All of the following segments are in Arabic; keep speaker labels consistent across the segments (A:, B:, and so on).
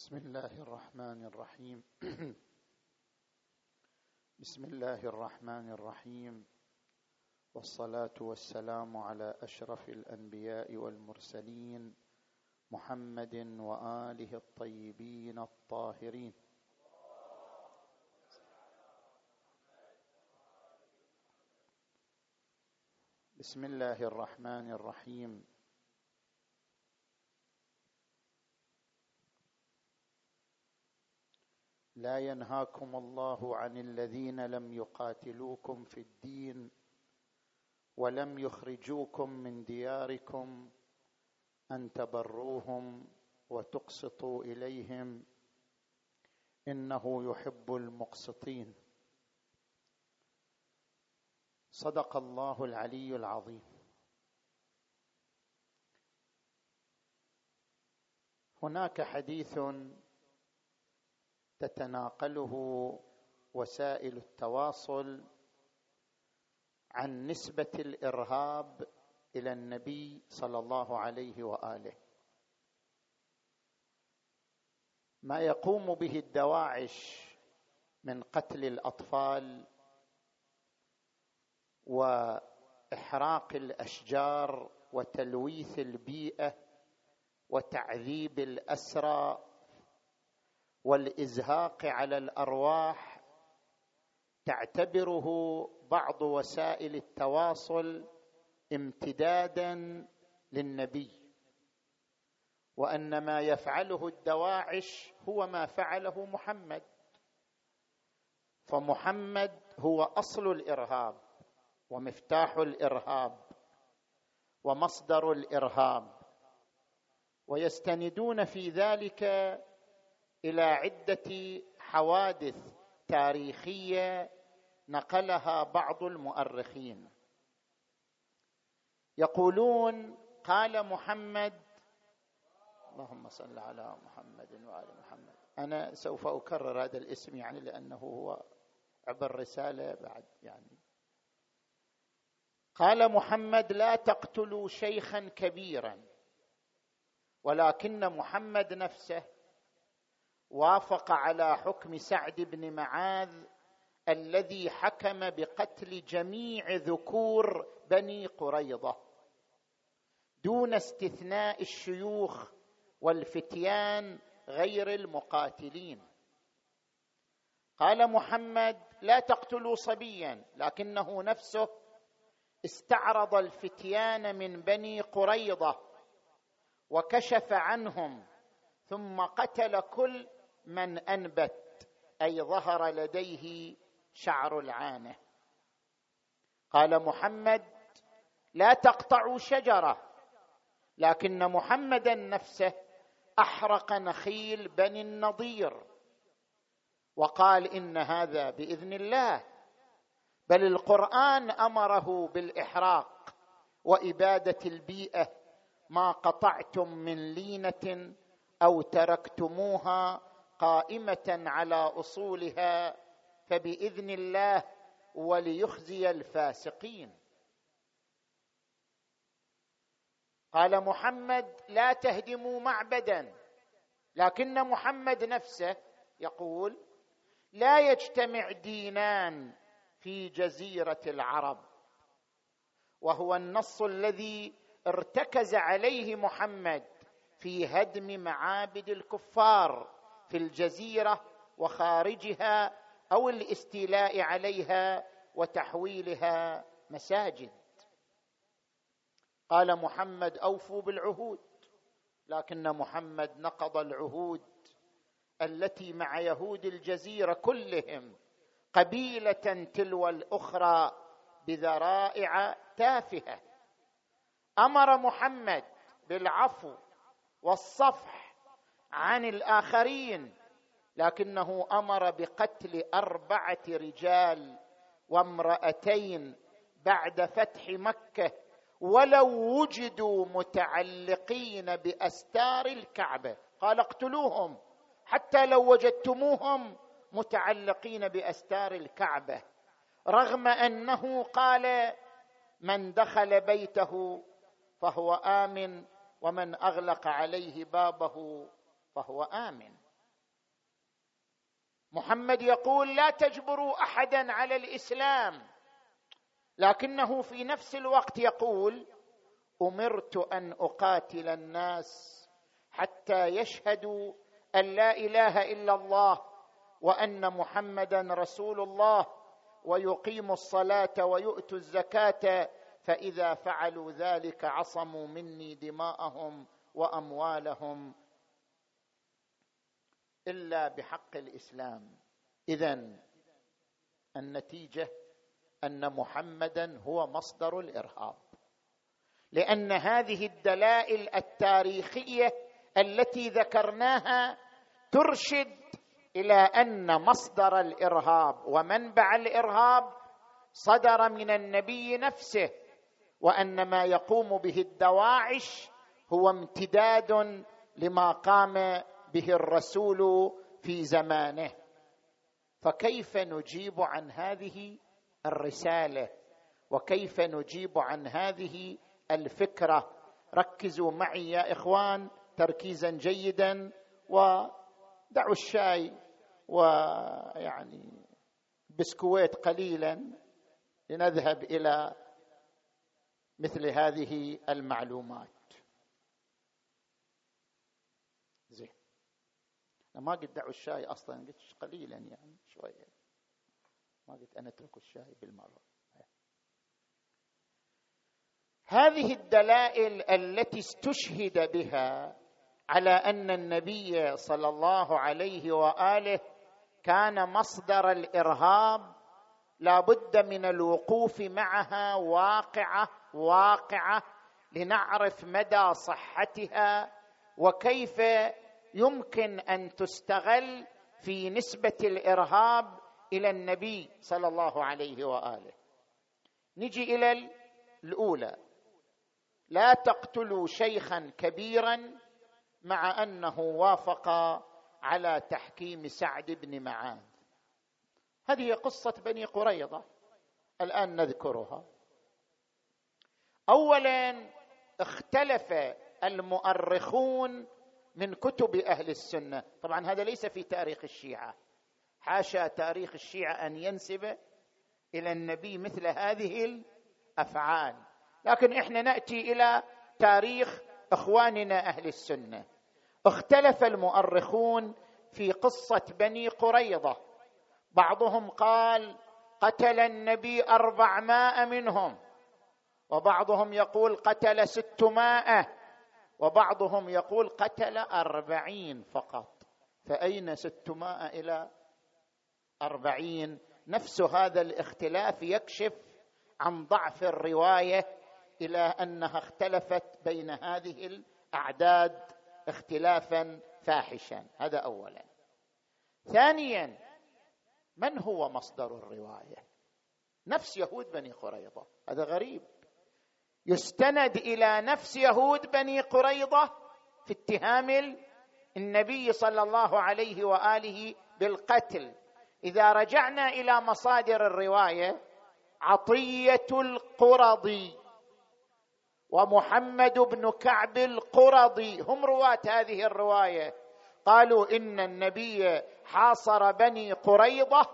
A: بسم الله الرحمن الرحيم. بسم الله الرحمن الرحيم. والصلاة والسلام على أشرف الأنبياء والمرسلين محمد وآله الطيبين الطاهرين. بسم الله الرحمن الرحيم. لا ينهاكم الله عن الذين لم يقاتلوكم في الدين ولم يخرجوكم من دياركم أن تبروهم وتقسطوا إليهم إنه يحب المقسطين. صدق الله العلي العظيم. هناك حديث تتناقله وسائل التواصل عن نسبة الإرهاب إلى النبي صلى الله عليه وآله. ما يقوم به الدواعش من قتل الأطفال وإحراق الأشجار وتلويث البيئة وتعذيب الأسرى والإزهاق على الأرواح تعتبره بعض وسائل التواصل امتدادا للنبي وأن ما يفعله الدواعش هو ما فعله محمد فمحمد هو أصل الإرهاب ومفتاح الإرهاب ومصدر الإرهاب ويستندون في ذلك إلى عدة حوادث تاريخية نقلها بعض المؤرخين. يقولون قال محمد اللهم صل على محمد وآل محمد. أنا سوف أكرر هذا الاسم يعني لأنه هو عبر رسالة بعد يعني. قال محمد لا تقتلوا شيخا كبيرا ولكن محمد نفسه وافق على حكم سعد بن معاذ الذي حكم بقتل جميع ذكور بني قريضه دون استثناء الشيوخ والفتيان غير المقاتلين. قال محمد لا تقتلوا صبيا لكنه نفسه استعرض الفتيان من بني قريضه وكشف عنهم ثم قتل كل من أنبت أي ظهر لديه شعر العانة. قال محمد لا تقطعوا شجرة لكن محمدا نفسه أحرق نخيل بني النضير. وقال إن هذا بإذن الله بل القرآن أمره بالإحراق وإبادة البيئة ما قطعتم من لينة أو تركتموها قائمة على أصولها فبإذن الله وليخزي الفاسقين. قال محمد لا تهدموا معبدا. لكن محمد نفسه يقول لا يجتمع دينان في جزيرة العرب وهو النص الذي ارتكز عليه محمد في هدم معابد الكفار. في الجزيرة وخارجها أو الاستيلاء عليها وتحويلها مساجد. قال محمد أوفوا بالعهود لكن محمد نقض العهود التي مع يهود الجزيرة كلهم قبيلة تلو الأخرى بذرائع تافهة. أمر محمد بالعفو والصفح عن الآخرين لكنه أمر بقتل أربعة رجال وامرأتين بعد فتح مكة ولو وجدوا متعلقين بأستار الكعبة. قال اقتلوهم حتى لو وجدتموهم متعلقين بأستار الكعبة. رغم أنه قال من دخل بيته فهو آمن ومن أغلق عليه بابه فهو آمن. محمد يقول لا تجبروا أحدا على الإسلام. لكنه في نفس الوقت يقول أمرت أن أقاتل الناس حتى يشهدوا أن لا إله إلا الله وأن محمدا رسول الله ويقيموا الصلاة ويؤتوا الزكاة فإذا فعلوا ذلك عصموا مني دماءهم وأموالهم إلا بحق الإسلام. اذا النتيجة أن محمدا هو مصدر الإرهاب. لأن هذه الدلائل التاريخية التي ذكرناها ترشد إلى أن مصدر الإرهاب ومنبع الإرهاب صدر من النبي نفسه وأن ما يقوم به الدواعش هو امتداد لما قام به الرسول في زمانه. فكيف نجيب عن هذه الرسالة؟ وكيف نجيب عن هذه الفكرة؟ ركزوا معي يا إخوان تركيزا جيدا ودعوا الشاي ويعني بسكويت قليلا لنذهب إلى مثل هذه المعلومات زين أنا ما قلت دعوا الشاي أصلا قلت قليلا يعني شوية ما قلت أنا أترك الشاي بالمرة. هذه الدلائل التي استشهد بها على أن النبي صلى الله عليه وآله كان مصدر الإرهاب لا بد من الوقوف معها واقعة واقعة لنعرف مدى صحتها وكيف يمكن أن تستغل في نسبة الإرهاب إلى النبي صلى الله عليه وآله. نجي إلى الأولى. لا تقتلوا شيخا كبيرا مع أنه وافق على تحكيم سعد بن معاذ. هذه قصة بني قريظة الآن نذكرها. اولا اختلف المؤرخون من كتب أهل السنة. طبعا هذا ليس في تاريخ الشيعة. حاشا تاريخ الشيعة أن ينسب إلى النبي مثل هذه الأفعال. لكن إحنا نأتي إلى تاريخ إخواننا أهل السنة. اختلف المؤرخون في قصة بني قريظة. بعضهم قال قتل النبي اربعمائه منهم. وبعضهم يقول قتل ستمائة. وبعضهم يقول قتل أربعين فقط. فأين ستمائة إلى أربعين؟ نفس هذا الاختلاف يكشف عن ضعف الرواية إلى أنها اختلفت بين هذه الأعداد اختلافا فاحشا. هذا اولا. ثانيا من هو مصدر الرواية؟ نفس يهود بني قريظة. هذا غريب. يستند إلى نفس يهود بني قريظة في اتهام النبي صلى الله عليه وآله بالقتل. إذا رجعنا إلى مصادر الرواية عطية القرضي ومحمد بن كعب القرضي. هم رواة هذه الرواية. قالوا إن النبي حاصر بني قريضه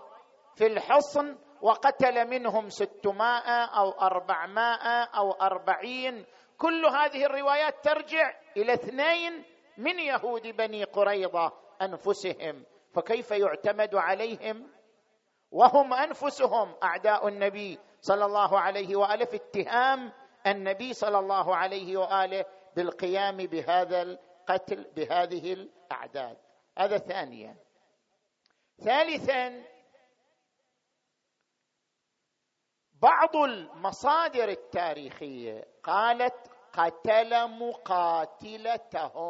A: في الحصن وقتل منهم ستمائة أو أربعمائة أو أربعين. كل هذه الروايات ترجع إلى اثنين من يهود بني قريضة أنفسهم. فكيف يعتمد عليهم؟ وهم أنفسهم أعداء النبي صلى الله عليه وآله في اتهام النبي صلى الله عليه وآله بالقيام بهذا القتل بهذه الأعداد. هذا ثانيا. ثالثا بعض المصادر التاريخية قالت قتل مقاتلتهم.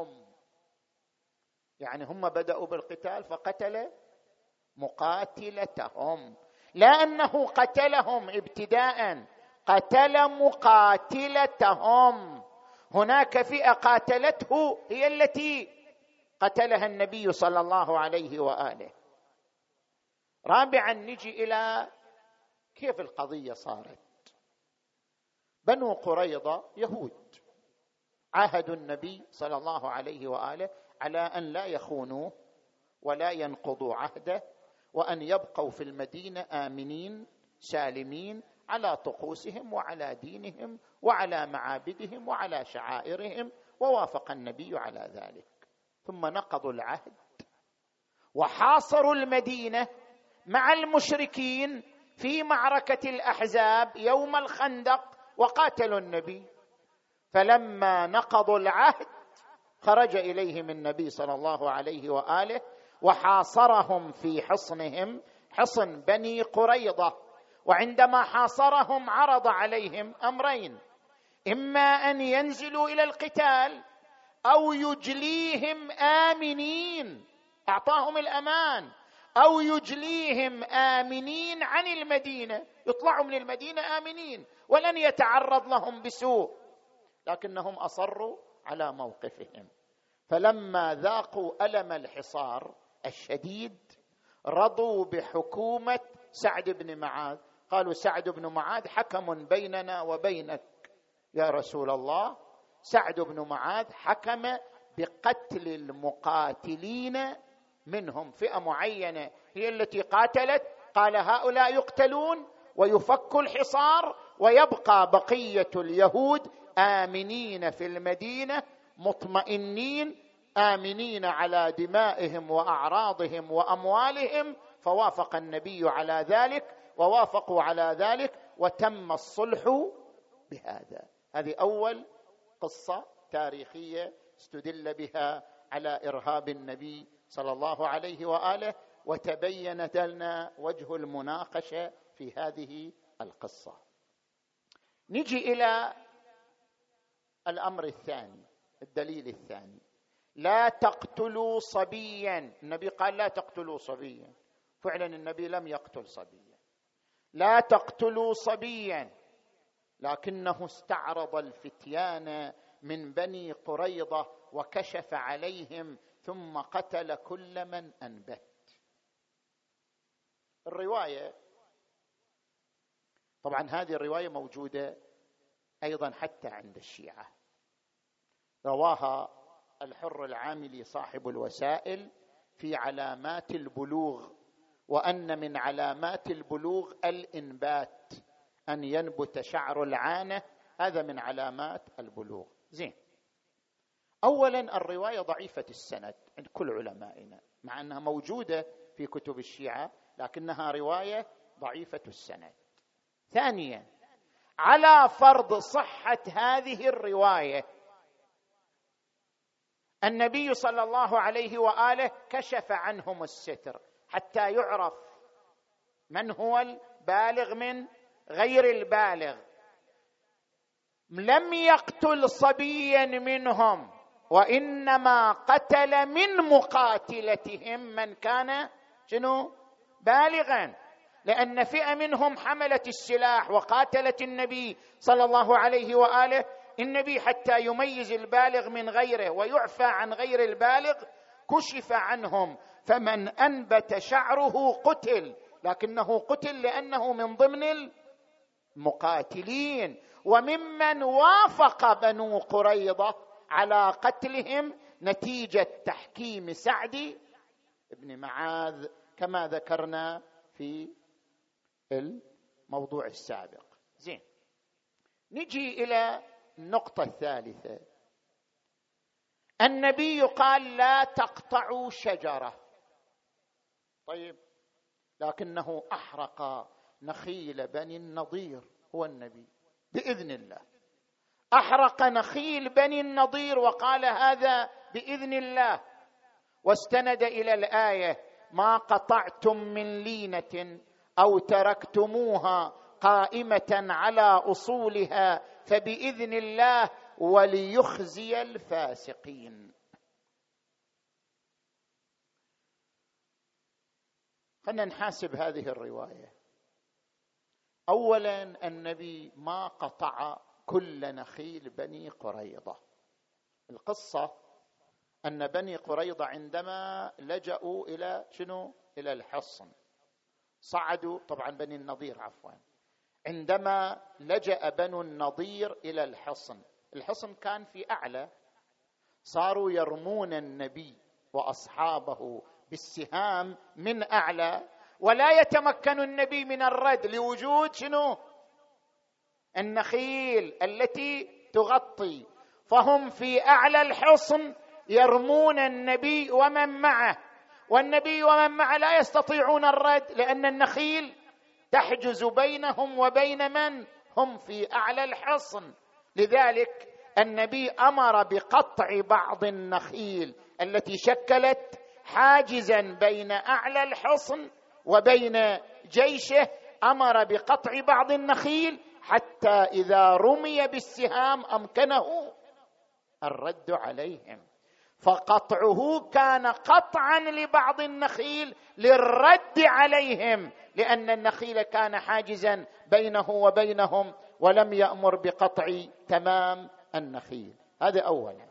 A: يعني هم بدأوا بالقتال فقتل مقاتلتهم. لا انه قتلهم ابتداء قتل مقاتلتهم. هناك فئة قاتلته هي التي قتلها النبي صلى الله عليه وآله. رابعا نجي إلى كيف القضية صارت؟ بنو قريضة يهود. عاهدوا النبي صلى الله عليه وآله على أن لا يخونوه ولا ينقضوا عهده وأن يبقوا في المدينة آمنين سالمين على طقوسهم وعلى دينهم وعلى معابدهم وعلى شعائرهم ووافق النبي على ذلك. ثم نقضوا العهد وحاصروا المدينة مع المشركين في معركة الأحزاب يوم الخندق وقاتلوا النبي. فلما نقضوا العهد خرج اليهم النبي صلى الله عليه وآله وحاصرهم في حصنهم حصن بني قريضة. وعندما حاصرهم عرض عليهم أمرين. إما أن ينزلوا إلى القتال أو يجليهم آمنين. أعطاهم الأمان. أو يجليهم آمنين عن المدينة. يطلعوا من المدينة آمنين ولن يتعرض لهم بسوء. لكنهم أصروا على موقفهم. فلما ذاقوا ألم الحصار الشديد رضوا بحكومة سعد بن معاذ. قالوا سعد بن معاذ حكم بيننا وبينك. يا رسول الله سعد بن معاذ حكم بقتل المقاتلين منهم فئة معينة هي التي قاتلت قال هؤلاء يقتلون ويفك الحصار ويبقى بقية اليهود آمنين في المدينة مطمئنين آمنين على دمائهم وأعراضهم وأموالهم فوافق النبي على ذلك ووافقوا على ذلك وتم الصلح بهذا. هذه أول قصة تاريخية استدل بها على إرهاب النبي صلى الله عليه وآله وتبين لنا وجه المناقشة في هذه القصة. نجي إلى الأمر الثاني الدليل الثاني. لا تقتلوا صبيا. النبي قال لا تقتلوا صبيا. فعلا النبي لم يقتل صبيا. لا تقتلوا صبيا. لكنه استعرض الفتيان من بني قريضة وكشف عليهم ثم قتل كل من أنبت. الرواية طبعا هذه الرواية موجودة أيضا حتى عند الشيعة. رواها الحر العاملي صاحب الوسائل في علامات البلوغ وأن من علامات البلوغ الإنبات أن ينبت شعر العانة هذا من علامات البلوغ. زين. اولا الرواية ضعيفة السند عند كل علمائنا مع أنها موجودة في كتب الشيعة لكنها رواية ضعيفة السند. ثانيا على فرض صحة هذه الرواية النبي صلى الله عليه وآله كشف عنهم الستر حتى يعرف من هو البالغ من غير البالغ. لم يقتل صبيا منهم. وإنما قتل من مقاتلتهم من كان شنو؟ بالغا. لأن فئة منهم حملت السلاح وقاتلت النبي صلى الله عليه وآله. النبي حتى يميز البالغ من غيره ويعفى عن غير البالغ. كشف عنهم. فمن أنبت شعره قتل. لكنه قتل لأنه من ضمن المقاتلين. وممن وافق بنو قريضة على قتلهم نتيجة تحكيم سعد بن معاذ كما ذكرنا في الموضوع السابق. زين. نجي إلى النقطة الثالثة. النبي قال لا تقطعوا شجرة. طيب. لكنه أحرق نخيل بني النضير هو النبي بإذن الله. أحرق نخيل بني النضير وقال هذا بإذن الله. واستند إلى الآية ما قطعتم من لينة أو تركتموها قائمة على أصولها فبإذن الله وليخزي الفاسقين. خلينا نحاسب هذه الرواية. اولا النبي ما قطع كل نخيل بني قريضة. القصة أن بني قريضة عندما لجأوا إلى شنو؟ إلى الحصن. صعدوا طبعا بني النضير عفوا عندما لجأ بنو النضير إلى الحصن. الحصن كان في أعلى. صاروا يرمون النبي وأصحابه بالسهام من أعلى ولا يتمكن النبي من الرد لوجود شنو؟ النخيل التي تغطي فهم في أعلى الحصن يرمون النبي ومن معه. والنبي ومن معه لا يستطيعون الرد لأن النخيل تحجز بينهم وبين من؟ هم في أعلى الحصن. لذلك النبي أمر بقطع بعض النخيل التي شكلت حاجزا بين أعلى الحصن وبين جيشه أمر بقطع بعض النخيل حتى إذا رمي بالسهام أمكنه الرد عليهم. فقطعه كان قطعا لبعض النخيل للرد عليهم لأن النخيل كان حاجزا بينه وبينهم ولم يأمر بقطع تمام النخيل. هذا اولا.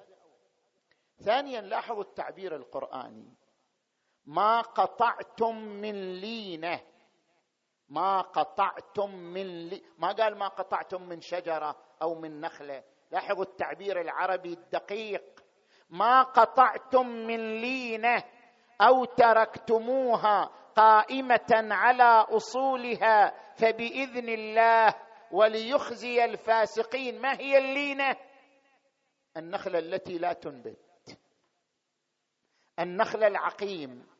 A: ثانيا لاحظوا التعبير القرآني. ما قطعتم من لينة. ما قطعتم من لي ما قال ما قطعتم من شجرة أو من نخلة. لاحظوا التعبير العربي الدقيق. ما قطعتم من لينة أو تركتموها قائمة على أصولها فبإذن الله وليخزي الفاسقين. ما هي اللينة؟ النخلة التي لا تنبت. النخله العقيم.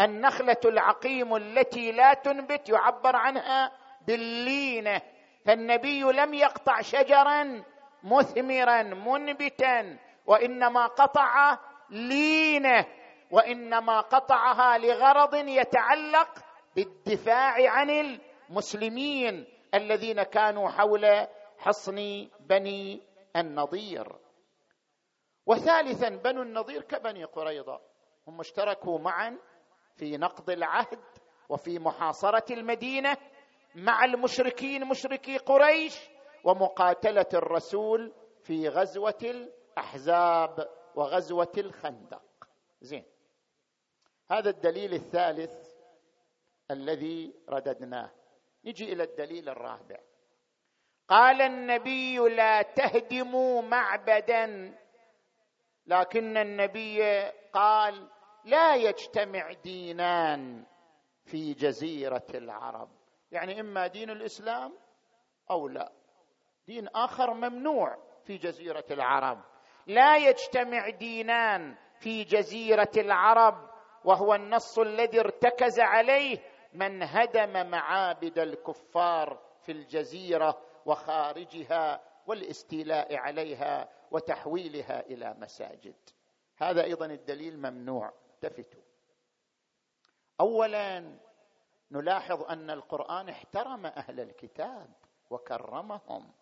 A: النخلة العقيم التي لا تنبت يعبر عنها باللينة. فالنبي لم يقطع شجرا مثمرا منبتا وإنما قطع لينة وإنما قطعها لغرض يتعلق بالدفاع عن المسلمين الذين كانوا حول حصن بني النضير. وثالثا بنو النضير كبني قريظة هم اشتركوا معا في نقض العهد وفي محاصرة المدينة مع المشركين مشركي قريش ومقاتلة الرسول في غزوة الأحزاب وغزوة الخندق. زين. هذا الدليل الثالث الذي رددناه. نجي إلى الدليل الرابع. قال النبي لا تهدموا معبدا. لكن النبي قال لا يجتمع دينان في جزيرة العرب. يعني إما دين الإسلام أو لا. دين آخر ممنوع في جزيرة العرب. لا يجتمع دينان في جزيرة العرب وهو النص الذي ارتكز عليه من هدم معابد الكفار في الجزيرة وخارجها والاستيلاء عليها وتحويلها إلى مساجد. هذا أيضا الدليل ممنوع. التفتوا اولا نلاحظ أن القرآن احترم أهل الكتاب وكرمهم.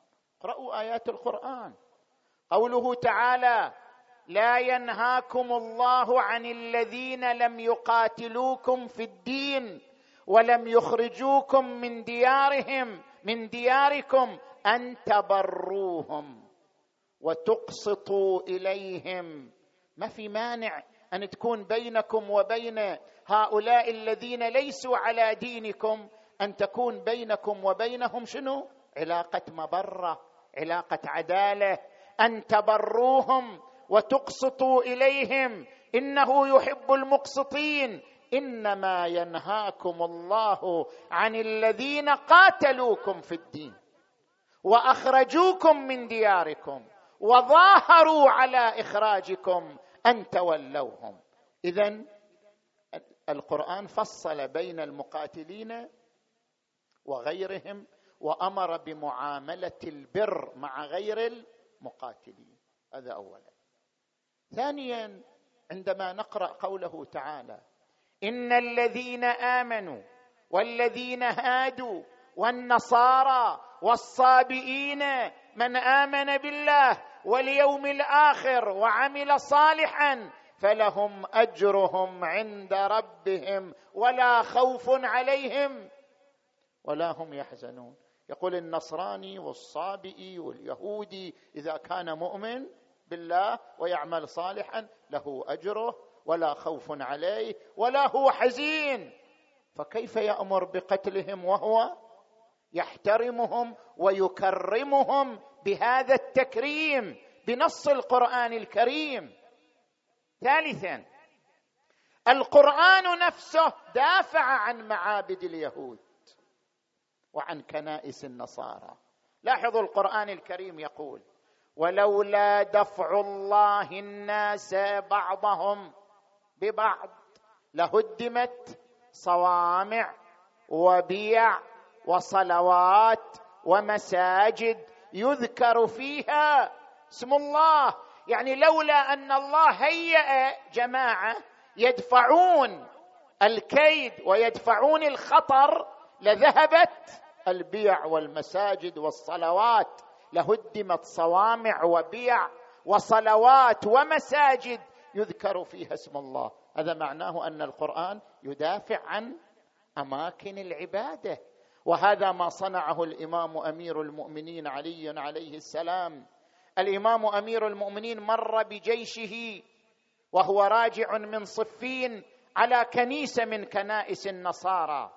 A: اقرأوا آيات القرآن. قوله تعالى لا ينهاكم الله عن الذين لم يقاتلوكم في الدين ولم يخرجوكم من ديارهم من دياركم أن تبروهم وتقسطوا إليهم. ما في مانع أن تكون بينكم وبين هؤلاء الذين ليسوا على دينكم أن تكون بينكم وبينهم شنو؟ علاقة مبرة علاقة عدالة. أن تبروهم وتقسطوا إليهم. إنه يحب المقسطين. إنما ينهاكم الله عن الذين قاتلوكم في الدين. وأخرجوكم من دياركم. وظاهروا على إخراجكم. أن تولوهم. اذا القرآن فصل بين المقاتلين وغيرهم وأمر بمعاملة البر مع غير المقاتلين. هذا اولا. ثانيا عندما نقرأ قوله تعالى إن الذين آمنوا والذين هادوا والنصارى والصابئين من آمن بالله واليوم الآخر وعمل صالحا فلهم أجرهم عند ربهم ولا خوف عليهم ولا هم يحزنون. يقول النصراني والصابئي واليهودي إذا كان مؤمن بالله ويعمل صالحا له أجره ولا خوف عليه ولا هو حزين. فكيف يأمر بقتلهم وهو يحترمهم ويكرمهم بهذا التكريم بنص القرآن الكريم. ثالثا القرآن نفسه دافع عن معابد اليهود وعن كنائس النصارى. لاحظوا القرآن الكريم يقول ولولا دفع الله الناس بعضهم ببعض لهدمت صوامع وبيع وصلوات ومساجد يذكر فيها اسم الله. يعني لولا أن الله هيأ جماعة يدفعون الكيد ويدفعون الخطر لذهبت البيع والمساجد والصلوات. لهدمت صوامع وبيع وصلوات ومساجد. يذكر فيها اسم الله. هذا معناه أن القرآن يدافع عن أماكن العبادة. وهذا ما صنعه الإمام أمير المؤمنين علي عليه السلام. الإمام أمير المؤمنين مر بجيشه وهو راجع من صفين على كنيسه من كنائس النصارى.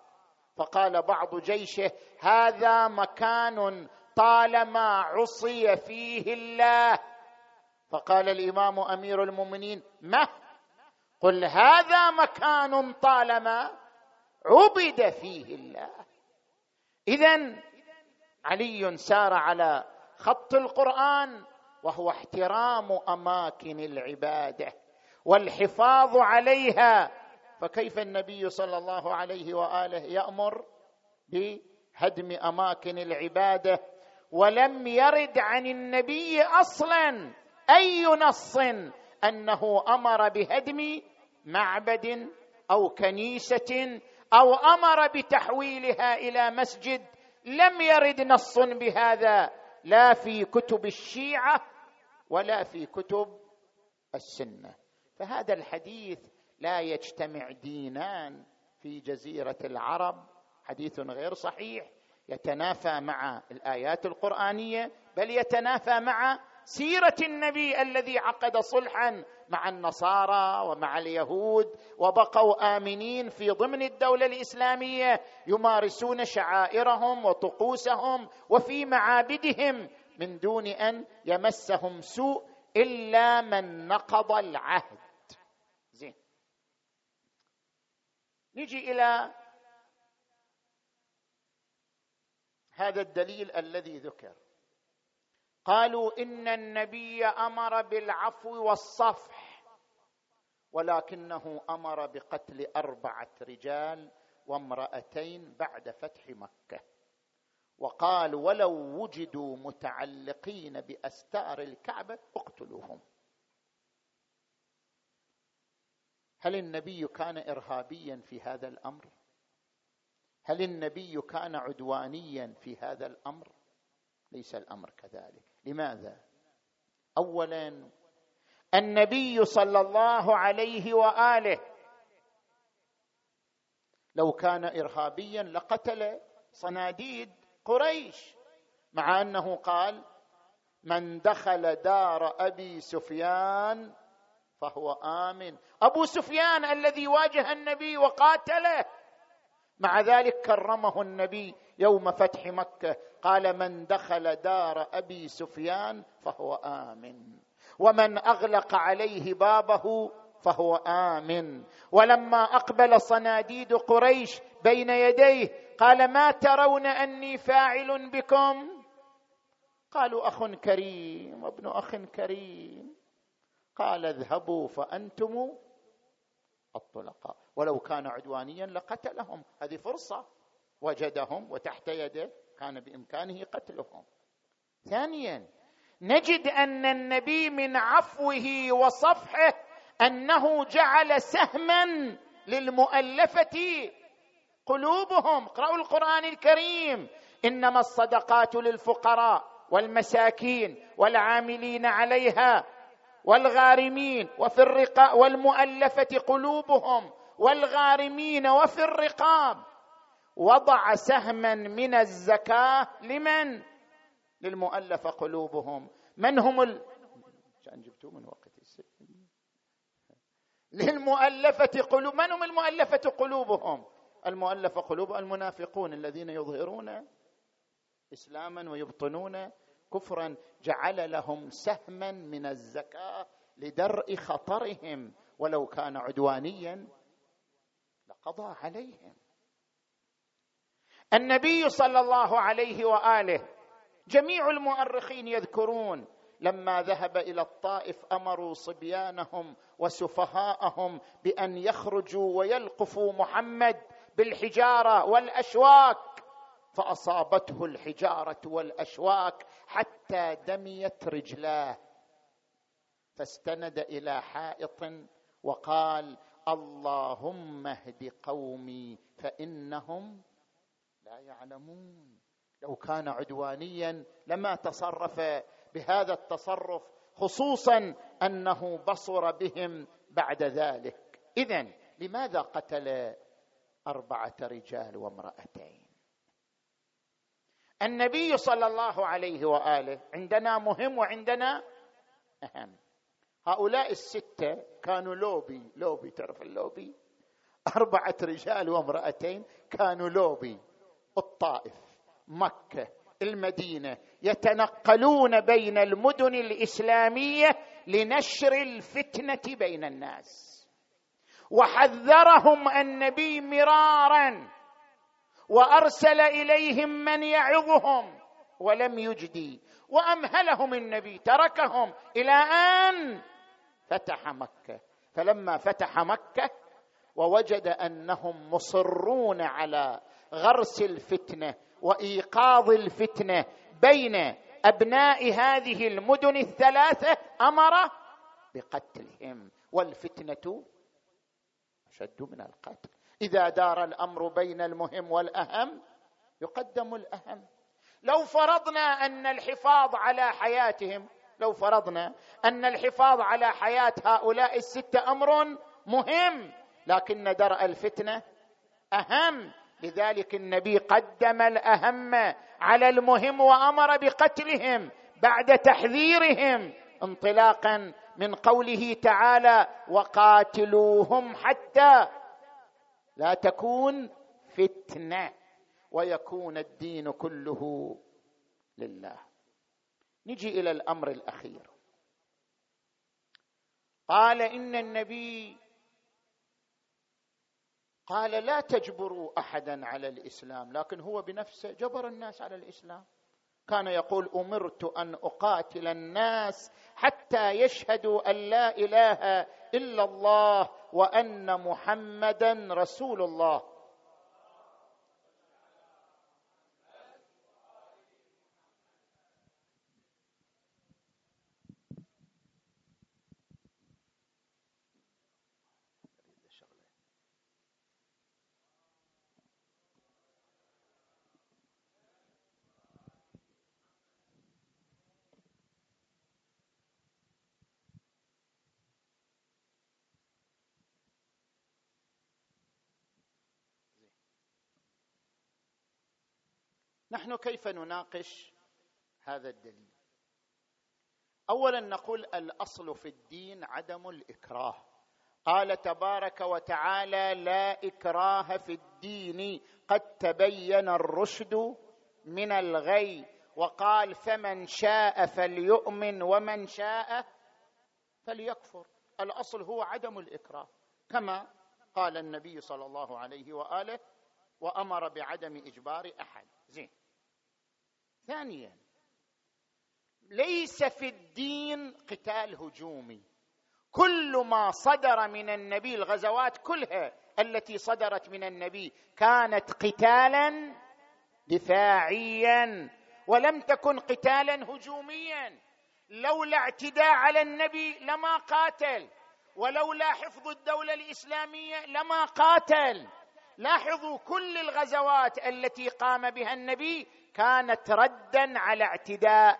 A: فقال بعض جيشه هذا مكان طالما عصي فيه الله. فقال الإمام أمير المؤمنين ما قل هذا مكان طالما عبد فيه الله. اذا علي سار على خط القرآن وهو احترام أماكن العبادة والحفاظ عليها. فكيف النبي صلى الله عليه وآله يأمر بهدم أماكن العبادة ولم يرد عن النبي أصلا أي نص أنه أمر بهدم معبد أو كنيسة أو أمر بتحويلها إلى مسجد لم يرد نص بهذا لا في كتب الشيعة ولا في كتب السنة. فهذا الحديث لا يجتمع دينان في جزيرة العرب حديث غير صحيح يتنافى مع الآيات القرآنية بل يتنافى مع سيرة النبي الذي عقد صلحا مع النصارى ومع اليهود وبقوا آمنين في ضمن الدولة الإسلامية يمارسون شعائرهم وطقوسهم وفي معابدهم من دون أن يمسهم سوء إلا من نقض العهد. زين. نجي إلى هذا الدليل الذي ذكر. قالوا إن النبي أمر بالعفو والصفح ولكنه أمر بقتل أربعة رجال وامرأتين بعد فتح مكة. وقال ولو وجدوا متعلقين بأستار الكعبة اقتلوهم. هل النبي كان ارهابيا في هذا الأمر؟ هل النبي كان عدوانيا في هذا الأمر؟ ليس الأمر كذلك. لماذا؟ اولا النبي صلى الله عليه وآله لو كان ارهابيا لقتل صناديد قريش مع أنه قال من دخل دار أبي سفيان فهو آمن. أبو سفيان الذي واجه النبي وقاتله مع ذلك كرمه النبي يوم فتح مكة. قال من دخل دار أبي سفيان فهو آمن. ومن أغلق عليه بابه فهو آمن. ولما أقبل صناديد قريش بين يديه قال ما ترون أني فاعل بكم؟ قالوا أخ كريم وابن أخ كريم. قال اذهبوا فأنتم الطلقاء. ولو كان عدوانيا لقتلهم. هذه فرصة. وجدهم وتحت يده كان بإمكانه قتلهم. ثانيا نجد أن النبي من عفوه وصفحه أنه جعل سهما للمؤلفة قلوبهم. اقرأوا القرآن الكريم. إنما الصدقات للفقراء والمساكين والعاملين عليها والغارمين وفي الرقاب والمؤلفة قلوبهم. والغارمين وفي الرقاب. وضع سهما من الزكاة. لمن؟ للمؤلفه قلوبهم. من هم ال... جبتوه من وقت للمؤلفة قلوب من هم المؤلفة قلوبهم؟ المؤلفة قلوب المنافقون الذين يظهرون إسلاما ويبطنون كفرا. جعل لهم سهما من الزكاة لدرء خطرهم. ولو كان عدوانيا لقضى عليهم. النبي صلى الله عليه وآله جميع المؤرخين يذكرون لما ذهب إلى الطائف أمروا صبيانهم وسفهاءهم بأن يخرجوا ويلقفوا محمد بالحجارة والأشواك. فأصابته الحجارة والأشواك حتى دميت رجلاه. فاستند إلى حائط وقال اللهم اهد قومي فإنهم لا يعلمون. لو كان عدوانيا لما تصرف بهذا التصرف خصوصا أنه بصر بهم بعد ذلك. اذا لماذا قتل أربعة رجال وامرأتين؟ النبي صلى الله عليه وآله عندنا مهم وعندنا أهم. هؤلاء الستة كانوا لوبي لوبي تعرف اللوبي؟ أربعة رجال وامرأتين كانوا لوبي. الطائف مكة المدينة يتنقلون بين المدن الإسلامية لنشر الفتنة بين الناس. وحذرهم النبي مرارا وأرسل إليهم من يعظهم ولم يجدي. وأمهلهم النبي تركهم إلى أن فتح مكة. فلما فتح مكة ووجد أنهم مصرون على غرس الفتنة وإيقاظ الفتنة بين أبناء هذه المدن الثلاثة أمر بقتلهم. والفتنة أشد من القتل. إذا دار الأمر بين المهم والأهم يقدم الأهم. لو فرضنا أن الحفاظ على حياتهم لو فرضنا أن الحفاظ على حياة هؤلاء السته أمر مهم لكن درء الفتنة أهم. لذلك النبي قدم الأهم على المهم وأمر بقتلهم بعد تحذيرهم انطلاقا من قوله تعالى وقاتلوهم حتى لا تكون فتنة ويكون الدين كله لله. نجي إلى الأمر الأخير. قال إن النبي قال لا تجبروا أحدا على الإسلام لكن هو بنفسه جبر الناس على الإسلام. كان يقول أمرت أن أقاتل الناس حتى يشهدوا أن لا إله إلا الله وأن محمدا رسول الله. نحن كيف نناقش هذا الدليل؟ اولا نقول الأصل في الدين عدم الإكراه. قال تبارك وتعالى لا إكراه في الدين. قد تبين الرشد من الغي. وقال فمن شاء فليؤمن ومن شاء فليكفر. الأصل هو عدم الإكراه. كما قال النبي صلى الله عليه وآله وأمر بعدم إجبار أحد. زين. ثانيا ليس في الدين قتال هجومي. كل ما صدر من النبي الغزوات كلها التي صدرت من النبي كانت قتالا دفاعيا ولم تكن قتالا هجوميا. لولا اعتداء على النبي لما قاتل ولولا حفظ الدولة الإسلامية لما قاتل. لاحظوا كل الغزوات التي قام بها النبي كانت ردا على اعتداء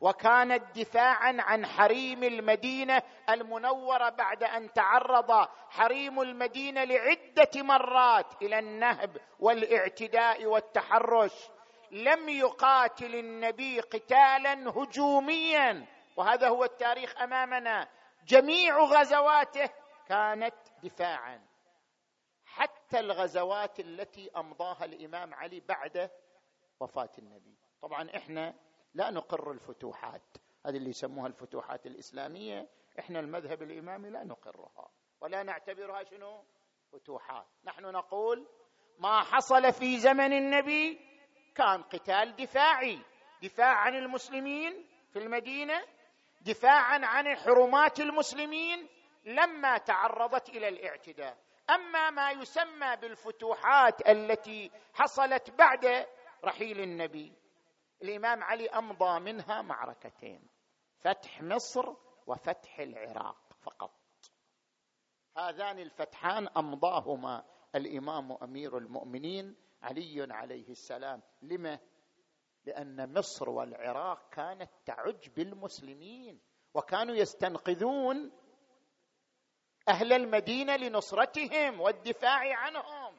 A: وكانت دفاعا عن حريم المدينة المنورة بعد أن تعرض حريم المدينة لعدة مرات إلى النهب والاعتداء والتحرش. لم يقاتل النبي قتالا هجوميا وهذا هو التاريخ أمامنا. جميع غزواته كانت دفاعا. حتى الغزوات التي أمضاها الإمام علي بعد وفاة النبي. طبعا إحنا لا نقر الفتوحات هذه اللي يسموها الفتوحات الإسلامية إحنا المذهب الإمامي لا نقرها ولا نعتبرها شنو؟ فتوحات. نحن نقول ما حصل في زمن النبي كان قتال دفاعي دفاع عن المسلمين في المدينة دفاعا عن حرمات المسلمين لما تعرضت إلى الاعتداء. أما ما يسمى بالفتوحات التي حصلت بعد رحيل النبي. الإمام علي أمضى منها معركتين فتح مصر وفتح العراق فقط. هذان الفتحان أمضاهما الإمام أمير المؤمنين علي عليه السلام. لما لأن مصر والعراق كانت تعج بالمسلمين وكانوا يستنقذون أهل المدينة لنصرتهم والدفاع عنهم.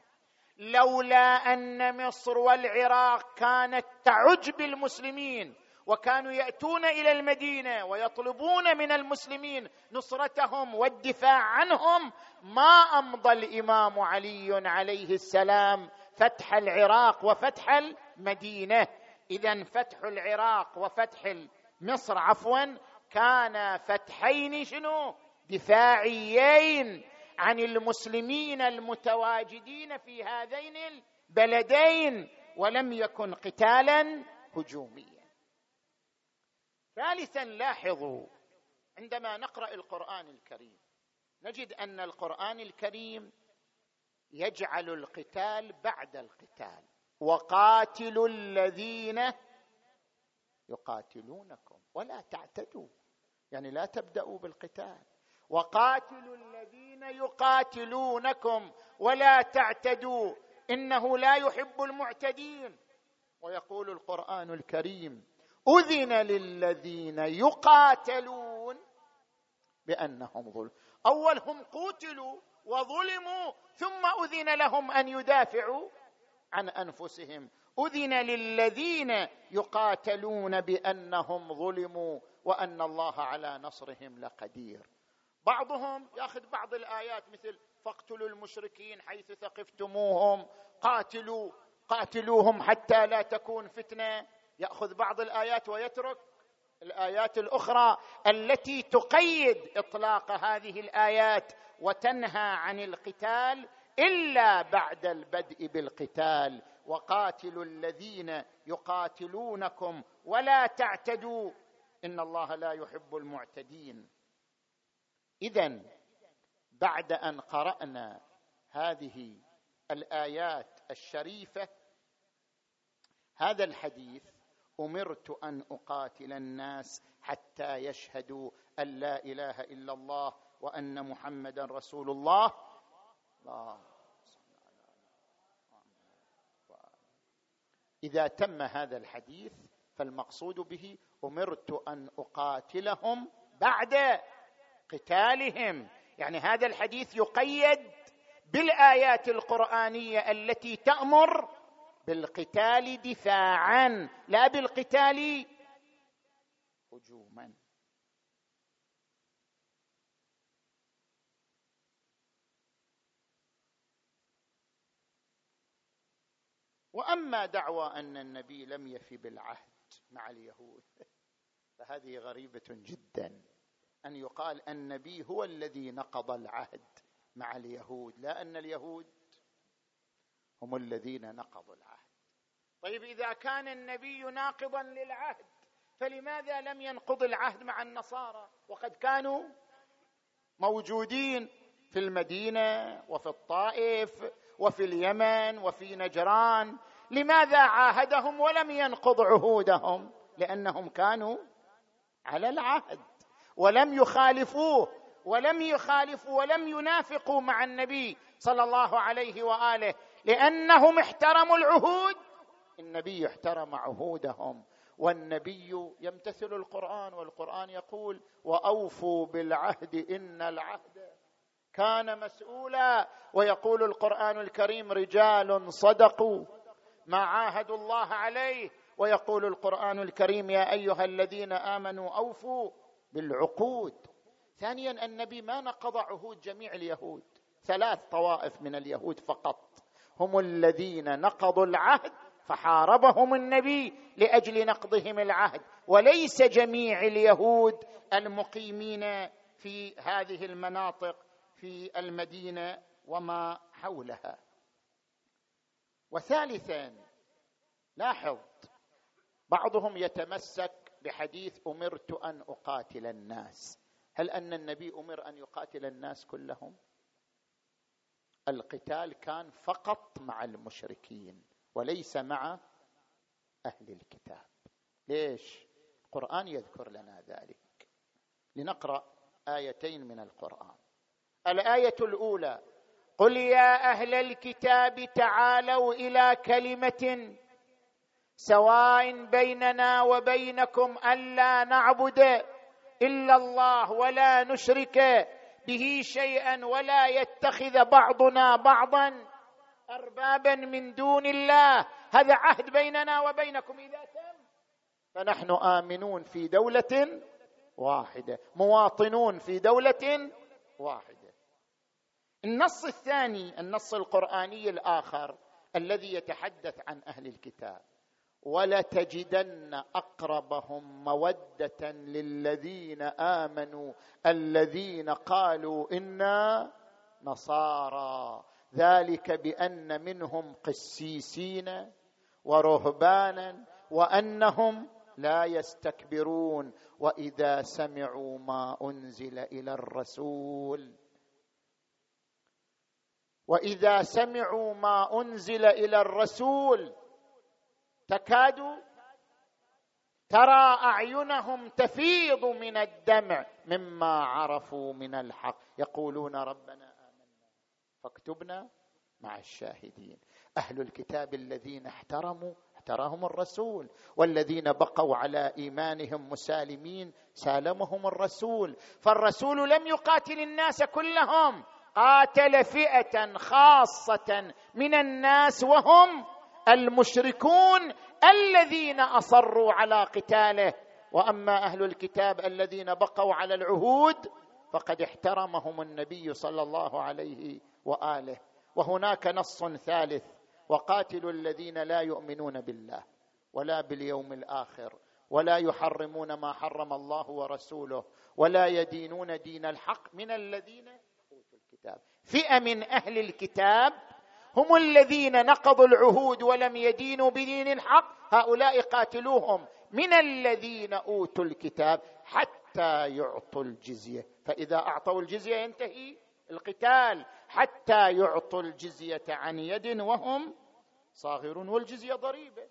A: لولا أن مصر والعراق كانت تعج بالمسلمين وكانوا يأتون إلى المدينة ويطلبون من المسلمين نصرتهم والدفاع عنهم ما أمضى الإمام علي عليه السلام فتح العراق وفتح المدينة. اذا فتح العراق وفتح مصر عفوا كان فتحين شنو؟ دفاعيين. عن المسلمين المتواجدين في هذين البلدين ولم يكن قتالا هجوميا. ثالثا لاحظوا عندما نقرأ القرآن الكريم نجد أن القرآن الكريم يجعل القتال بعد القتال. وقاتلوا الذين يقاتلونكم. ولا تعتدوا. يعني لا تبدأوا بالقتال. وقاتلوا الذين يقاتلونكم ولا تعتدوا إنه لا يحب المعتدين. ويقول القرآن الكريم أذن للذين يقاتلون بأنهم ظلم أول هم قوتلوا وظلموا ثم أذن لهم أن يدافعوا عن أنفسهم. أذن للذين يقاتلون بأنهم ظلموا وأن الله على نصرهم لقدير. بعضهم ياخذ بعض الآيات مثل فاقتلوا المشركين حيث ثقفتموهم قاتلوا قاتلوهم حتى لا تكون فتنة. يأخذ بعض الآيات ويترك الآيات الأخرى التي تقيد إطلاق هذه الآيات وتنهى عن القتال إلا بعد البدء بالقتال. وقاتلوا الذين يقاتلونكم ولا تعتدوا. إن الله لا يحب المعتدين. اذا بعد أن قرأنا هذه الآيات الشريفة هذا الحديث أمرت أن أقاتل الناس حتى يشهدوا أن لا إله إلا الله وأن محمدا رسول الله الله. إذا تم هذا الحديث فالمقصود به أمرت أن أقاتلهم بعد قتالهم. يعني هذا الحديث يقيد بالآيات القرآنية التي تأمر بالقتال دفاعا لا بالقتال هجوما. وأما دعوى أن النبي لم يفي بالعهد مع اليهود فهذه غريبة جدا. أن يقال النبي هو الذي نقض العهد مع اليهود لا أن اليهود هم الذين نقضوا العهد. طيب إذا كان النبي ناقضا للعهد فلماذا لم ينقض العهد مع النصارى؟ وقد كانوا موجودين في المدينة وفي الطائف وفي اليمن وفي نجران. لماذا عاهدهم ولم ينقض عهودهم؟ لأنهم كانوا على العهد. ولم يخالفوه ولم يخالفوا ولم ينافقوا مع النبي صلى الله عليه وآله. لأنهم احترموا العهود. النبي احترم عهودهم. والنبي يمتثل القرآن والقرآن يقول وأوفوا بالعهد إن العهد كان مسؤولا. ويقول القرآن الكريم رجال صدقوا ما عاهدوا الله عليه. ويقول القرآن الكريم يا أيها الذين آمنوا أوفوا بالعقود. ثانيا النبي ما نقض عهود جميع اليهود. ثلاث طوائف من اليهود فقط. هم الذين نقضوا العهد فحاربهم النبي لأجل نقضهم العهد. وليس جميع اليهود المقيمين في هذه المناطق في المدينة وما حولها. وثالثا لاحظ بعضهم يتمسك بحديث أمرت أن أقاتل الناس. هل أن النبي أمر أن يقاتل الناس كلهم؟ القتال كان فقط مع المشركين وليس مع أهل الكتاب. ليش؟ القرآن يذكر لنا ذلك. لنقرأ آيتين من القرآن. الآية الأولى قل يا أهل الكتاب تعالوا إلى كلمة سواء بيننا وبينكم ألا نعبد إلا الله ولا نشرك به شيئا ولا يتخذ بعضنا بعضا أربابا من دون الله. هذا عهد بيننا وبينكم. إذا تم فنحن آمنون في دولة واحدة. مواطنون في دولة واحدة. النص الثاني النص القرآني الآخر الذي يتحدث عن أهل الكتاب. ولتجدن أقربهم مودة للذين آمنوا الذين قالوا إنا نصارى. ذلك بأن منهم قسيسين ورهبانا وأنهم لا يستكبرون. وإذا سمعوا ما أنزل إلى الرسول وإذا سمعوا ما أنزل إلى الرسول تكاد ترى أعينهم تفيض من الدمع مما عرفوا من الحق. يقولون ربنا آمنا. فاكتبنا مع الشاهدين. أهل الكتاب الذين احترموا احتراهم الرسول. والذين بقوا على إيمانهم مسالمين سالمهم الرسول. فالرسول لم يقاتل الناس كلهم. قاتل فئة خاصة من الناس وهم المشركون الذين أصروا على قتاله. وأما أهل الكتاب الذين بقوا على العهود فقد احترمهم النبي صلى الله عليه وآله. وهناك نص ثالث وقاتلوا الذين لا يؤمنون بالله ولا باليوم الآخر ولا يحرمون ما حرم الله ورسوله ولا يدينون دين الحق من الذين أوتوا الكتاب. فئة من أهل الكتاب هم الذين نقضوا العهود ولم يدينوا بدين الحق. هؤلاء قاتلوهم من الذين أوتوا الكتاب حتى يعطوا الجزية. فإذا أعطوا الجزية ينتهي القتال حتى يعطوا الجزية عن يد وهم صاغرون. والجزية ضريبة.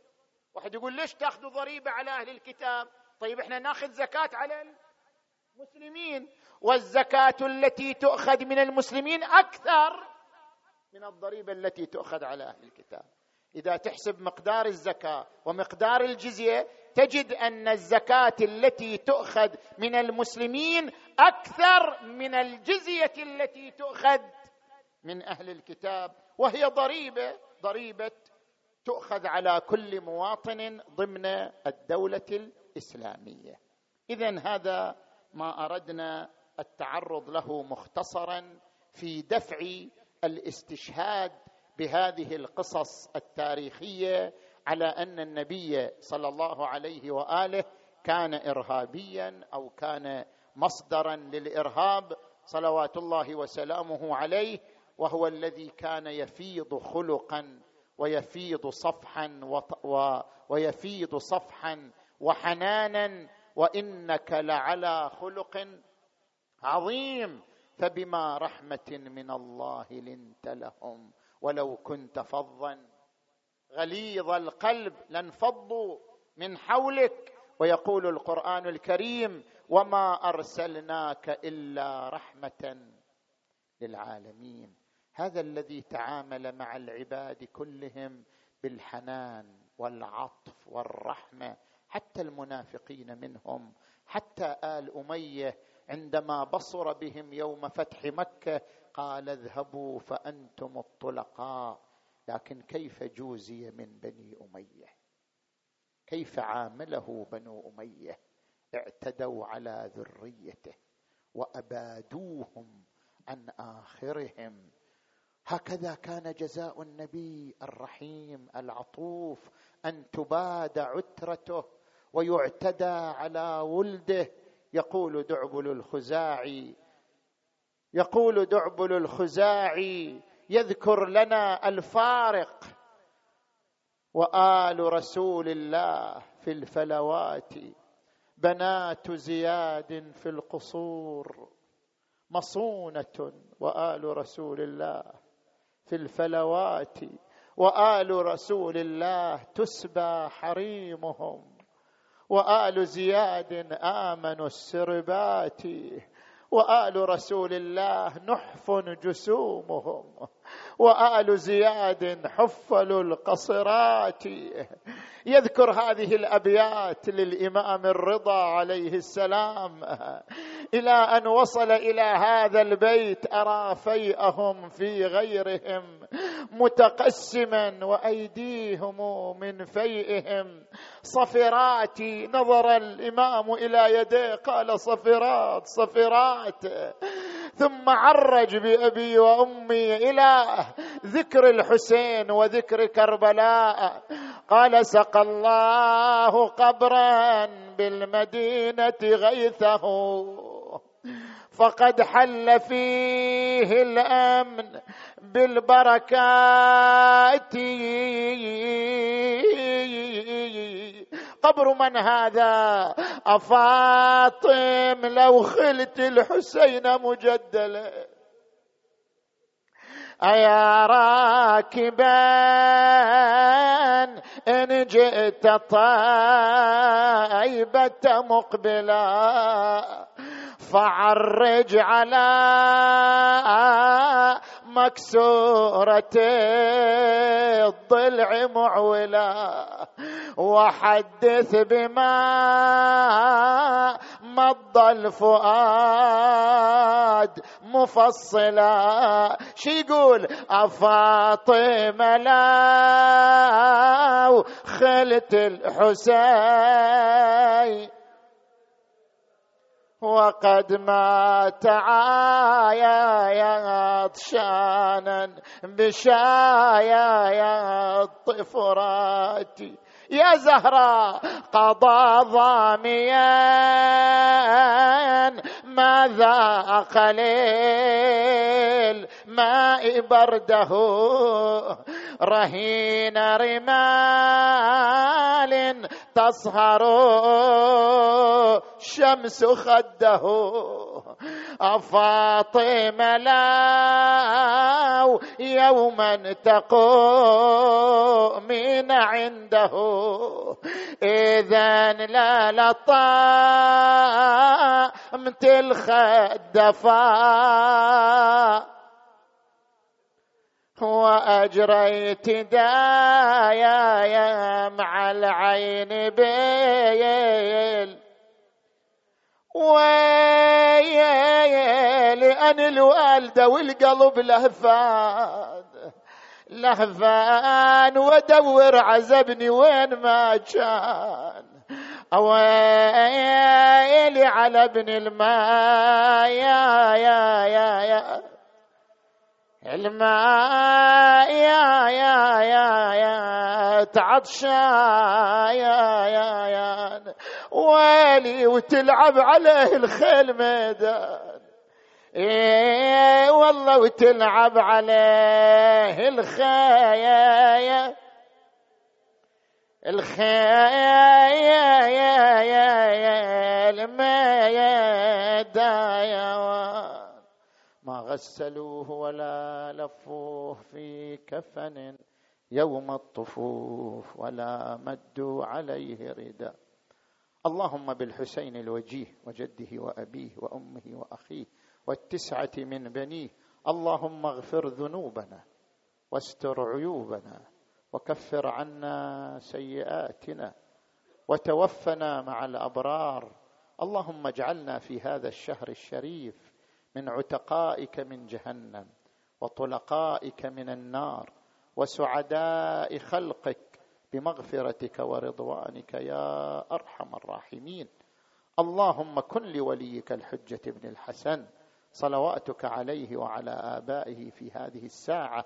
A: واحد يقول ليش تأخذوا ضريبة على أهل الكتاب؟ طيب إحنا نأخذ زكاة على المسلمين. والزكاة التي تؤخذ من المسلمين أكثر من الضريبة التي تؤخذ على أهل الكتاب. إذا تحسب مقدار الزكاة ومقدار الجزية تجد أن الزكاة التي تؤخذ من المسلمين أكثر من الجزية التي تؤخذ من أهل الكتاب. وهي ضريبة ضريبة تؤخذ على كل مواطن ضمن الدولة الإسلامية. اذا هذا ما أردنا التعرض له مختصرا في دفع الاستشهاد بهذه القصص التاريخية على أن النبي صلى الله عليه وآله كان ارهابيا أو كان مصدرا للإرهاب صلوات الله وسلامه عليه وهو الذي كان يفيض خلقا ويفيض صفحا ويفيض صفحا وحنانا وإنك لعلى خلق عظيم. فبما رحمة من الله لنت لهم ولو كنت فظا. غليظ القلب لانفضوا من حولك. ويقول القرآن الكريم وما أرسلناك إلا رحمة للعالمين. هذا الذي تعامل مع العباد كلهم بالحنان والعطف والرحمة. حتى المنافقين منهم حتى آل أمية عندما بصر بهم يوم فتح مكة قال اذهبوا فأنتم الطلقاء. لكن كيف جوزي من بني أمية؟ كيف عامله بنو أمية؟ اعتدوا على ذريته وأبادوهم عن آخرهم. هكذا كان جزاء النبي الرحيم العطوف أن تباد عترته ويعتدى على ولده يقول دعبل الخزاعي يقول دعبل الخزاعي يذكر لنا الفارق وآل رسول الله في الفلوات بنات زياد في القصور مصونة وآل رسول الله في الفلوات وآل رسول الله تسبى حريمهم. وآل زياد آمنوا السربات وآل رسول الله نحف جسومهم وآل زياد حفل القصرات يذكر هذه الأبيات للإمام الرضا عليه السلام. إلى أن وصل إلى هذا البيت أرى فيئهم في غيرهم متقسما وأيديهم من فيئهم. صفرات نظر الإمام إلى يديه قال صفرات صفرات. ثم عرج بأبي وأمي إلى ذكر الحسين وذكر كربلاء. قال سقى الله قبرا بالمدينة غيثه. فقد حل فيه الأمن بالبركات. قبر من هذا؟ أفاطم لو خلت الحسين مجدلا. أيا راكبا إن جئت طيبة مقبلا. فعرج على مكسورة الضلع معولا وحدث بما مضى الفؤاد مفصلا. شي يقول؟ أفاطمة لا خلت الحسين وقد عايا عطشانا بشايا الطفرات يا زهراء قضى ظاميا. ماذا قليل ماء برده رهين رمال. تصهر شمس خده أفاطمة لا يوما تقومين عنده. إذا لا لطامت الخدفاء وأجريت دايا مع العين بيل. لأن الوالدة والقلب لهفان. لهفان ودور عزبني وين ما كان. ويلي على ابن الماء يا يا يا يا الماء يا يا يا يا تعطشا يا يا يا. ويلي وتلعب عليه الخيل ميدان. إيه والله وتلعب عليه الخيل. الخيل ما غسلوه ولا لفوه في كفن يوم الطفوف ولا مدوا عليه رداء اللهم بالحسين الوجيه وجده وأبيه وأمه وأخيه والتسعة من بنيه. اللهم اغفر ذنوبنا واستر عيوبنا وكفر عنا سيئاتنا وتوفنا مع الأبرار. اللهم اجعلنا في هذا الشهر الشريف من عتقائك من جهنم وطلقائك من النار وسعداء خلقك بمغفرتك ورضوانك يا أرحم الراحمين. اللهم كن لوليك الحجة بن الحسن صلواتك عليه وعلى آبائه في هذه الساعة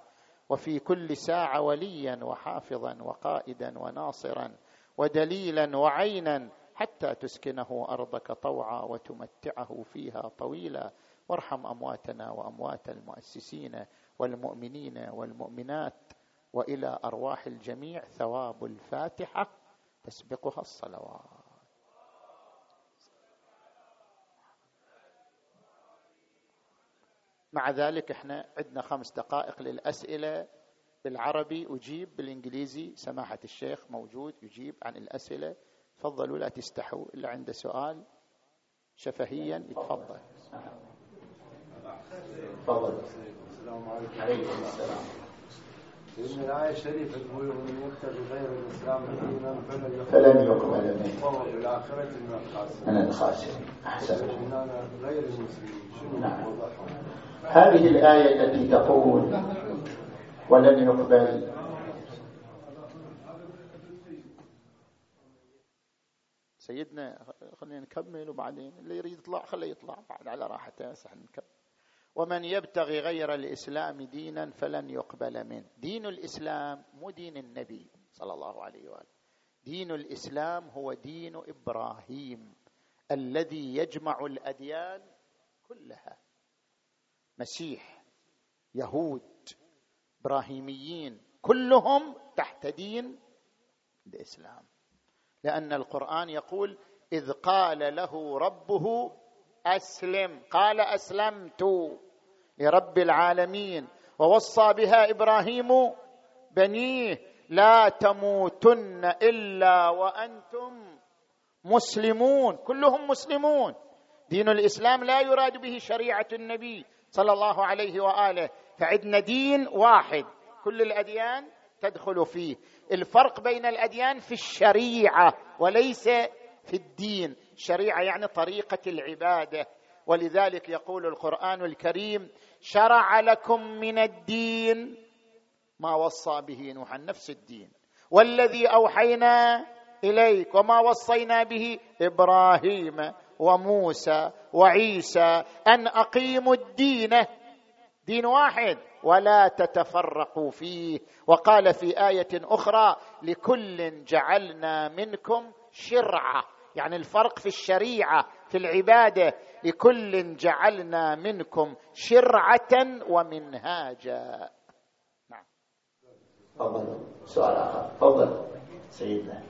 A: وفي كل ساعة وليا وحافظا وقائدا وناصرا ودليلا وعينا حتى تسكنه أرضك طوعا وتمتعه فيها طويلا. وارحم أمواتنا وأموات المؤسسين والمؤمنين والمؤمنات وإلى أرواح الجميع ثواب الفاتحة تسبقها الصلوات. مع ذلك إحنا عندنا خمس دقائق للأسئلة بالعربي أجيب بالإنجليزي. سماحة الشيخ موجود يجيب عن الأسئلة. تفضلوا لا تستحوا إلا عنده سؤال. شفهيا يتفضل تفضل. السلام عليكم. عليكم السلام.
B: إن الآية الشريفة تقول ومن يبتغي غير الإسلام دينا
A: فلن يقبل. منه.
B: وهو في الآخرة من الخاسرين.
A: من الخاسرين. أحسن.
B: غير المسلمين شنو
A: نعم. هذه الآية التي تقول ولن يقبل. سيدنا خلينا نكمل وبعدين اللي يريد يطلع خليه يطلع. بعد على راحته نكمل. ومن يبتغي غير الإسلام دينا فلن يقبل منه. دين الإسلام مو دين النبي صلى الله عليه وآله. دين الإسلام هو دين إبراهيم الذي يجمع الأديان كلها. مسيح يهود إبراهيميين كلهم تحت دين الإسلام. لأن القرآن يقول إذ قال له ربه أسلم. قال أسلمت. لرب العالمين. ووصى بها إبراهيم بنيه لا تموتن إلا وأنتم مسلمون. كلهم مسلمون. دين الإسلام لا يراد به شريعة النبي صلى الله عليه وآله. فعندنا دين واحد. كل الأديان تدخل فيه. الفرق بين الأديان في الشريعة وليس في الدين. الشريعه يعني طريقة العبادة. ولذلك يقول القرآن الكريم شرع لكم من الدين ما وصى به نوحا نفس الدين والذي أوحينا إليك وما وصينا به إبراهيم وموسى وعيسى أن أقيموا الدين دين واحد ولا تتفرقوا فيه. وقال في آية أخرى لكل جعلنا منكم شرعه يعني الفرق في الشريعة في العبادة. لكل جعلنا منكم شرعة ومنهاجا. نعم. تفضل. سؤال آخر. تفضل. سيدنا.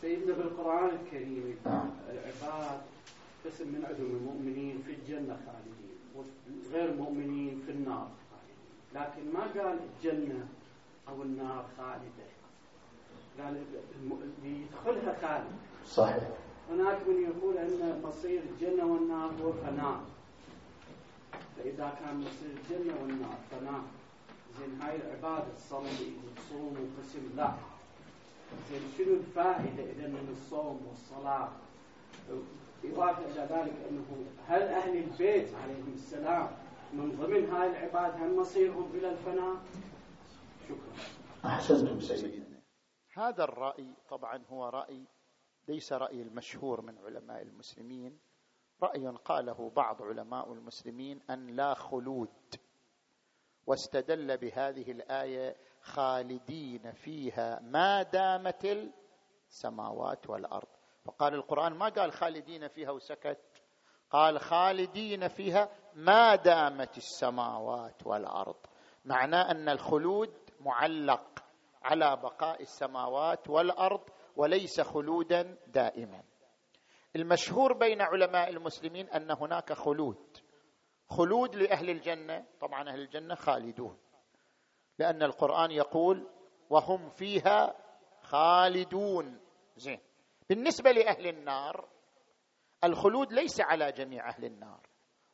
C: سيدنا بالقران الكريم نعم. العباد قسم من عدم المؤمنين في الجنة خالدين وغير المؤمنين في النار خالدين. لكن ما قال الجنة أو النار خالدة؟ قال اللي يدخلها خالد.
A: صحيح.
C: هناك من يقول أن مصير الجنة والنار هو فناء. فإذا كان مصير الجنة والنار فناء زين هاي العبادة تصلي وتصوم وقسم لا. زين شنو الفائدة إذا من الصوم والصلاة؟ إضافة إلى ذلك أنه هل أهل البيت عليهم السلام من ضمن هاي العباد هل مصيرهم إلى الفناء؟ شكرا.
A: أحسنتم سيدنا هذا الرأي طبعا هو رأي ليس رأي المشهور من علماء المسلمين. رأي قاله بعض علماء المسلمين أن لا خلود واستدل بهذه الآية خالدين فيها ما دامت السماوات والأرض. فقال القرآن ما قال خالدين فيها وسكت قال خالدين فيها ما دامت السماوات والأرض. معناه أن الخلود معلق على بقاء السماوات والأرض وليس خلودا دائما. المشهور بين علماء المسلمين أن هناك خلود. خلود لأهل الجنة طبعا أهل الجنة خالدون. لأن القرآن يقول وهم فيها خالدون زين. بالنسبة لأهل النار الخلود ليس على جميع أهل النار.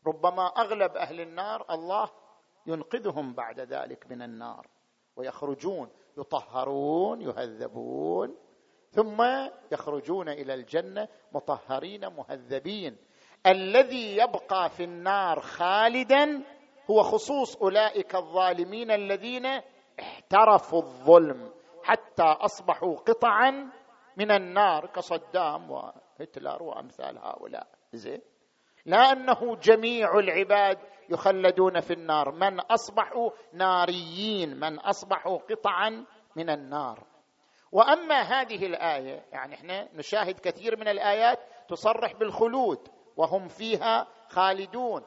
A: ربما أغلب أهل النار الله ينقذهم بعد ذلك من النار. ويخرجون يطهرون يهذبون. ثم يخرجون إلى الجنة مطهرين مهذبين. الذي يبقى في النار خالدا هو خصوص أولئك الظالمين الذين احترفوا الظلم حتى أصبحوا قطعا من النار كصدام وهتلر وأمثال هؤلاء. زين؟ لا انه جميع العباد يخلدون في النار. من أصبحوا ناريين من أصبحوا قطعا من النار. وأما هذه الآية يعني إحنا نشاهد كثير من الآيات تصرح بالخلود وهم فيها خالدون.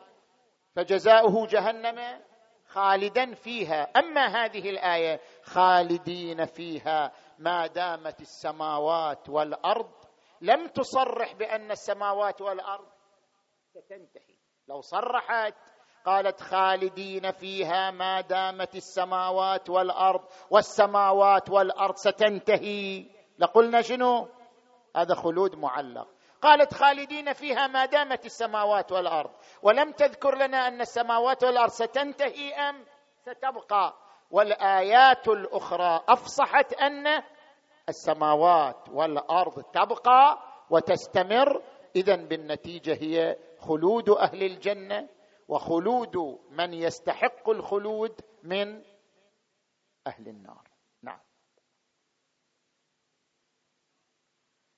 A: فجزاؤه جهنم خالدا فيها. أما هذه الآية خالدين فيها ما دامت السماوات والأرض. لم تصرح بأن السماوات والأرض ستنتهي. لو صرحت قالت خالدين فيها ما دامت السماوات والأرض والسماوات والأرض ستنتهي. لقلنا شنو؟ هذا خلود معلق. قالت خالدين فيها ما دامت السماوات والأرض. ولم تذكر لنا أن السماوات والأرض ستنتهي أم؟ ستبقى. والآيات الأخرى أفصحت أن السماوات والأرض تبقى وتستمر. اذا بالنتيجة هي خلود أهل الجنة. وخلود من يستحق الخلود من أهل النار. نعم.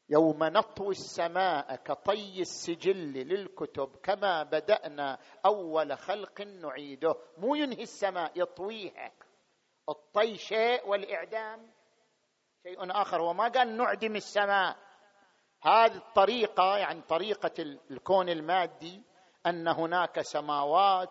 A: يوم نطوي السماء كطي السجل للكتب كما بدأنا أول خلق نعيده. مو ينهي السماء يطويها. الطي شيء والإعدام شيء آخر. وما قال نعدم السماء. هذه الطريقة يعني طريقة الكون المادي أن هناك سماوات.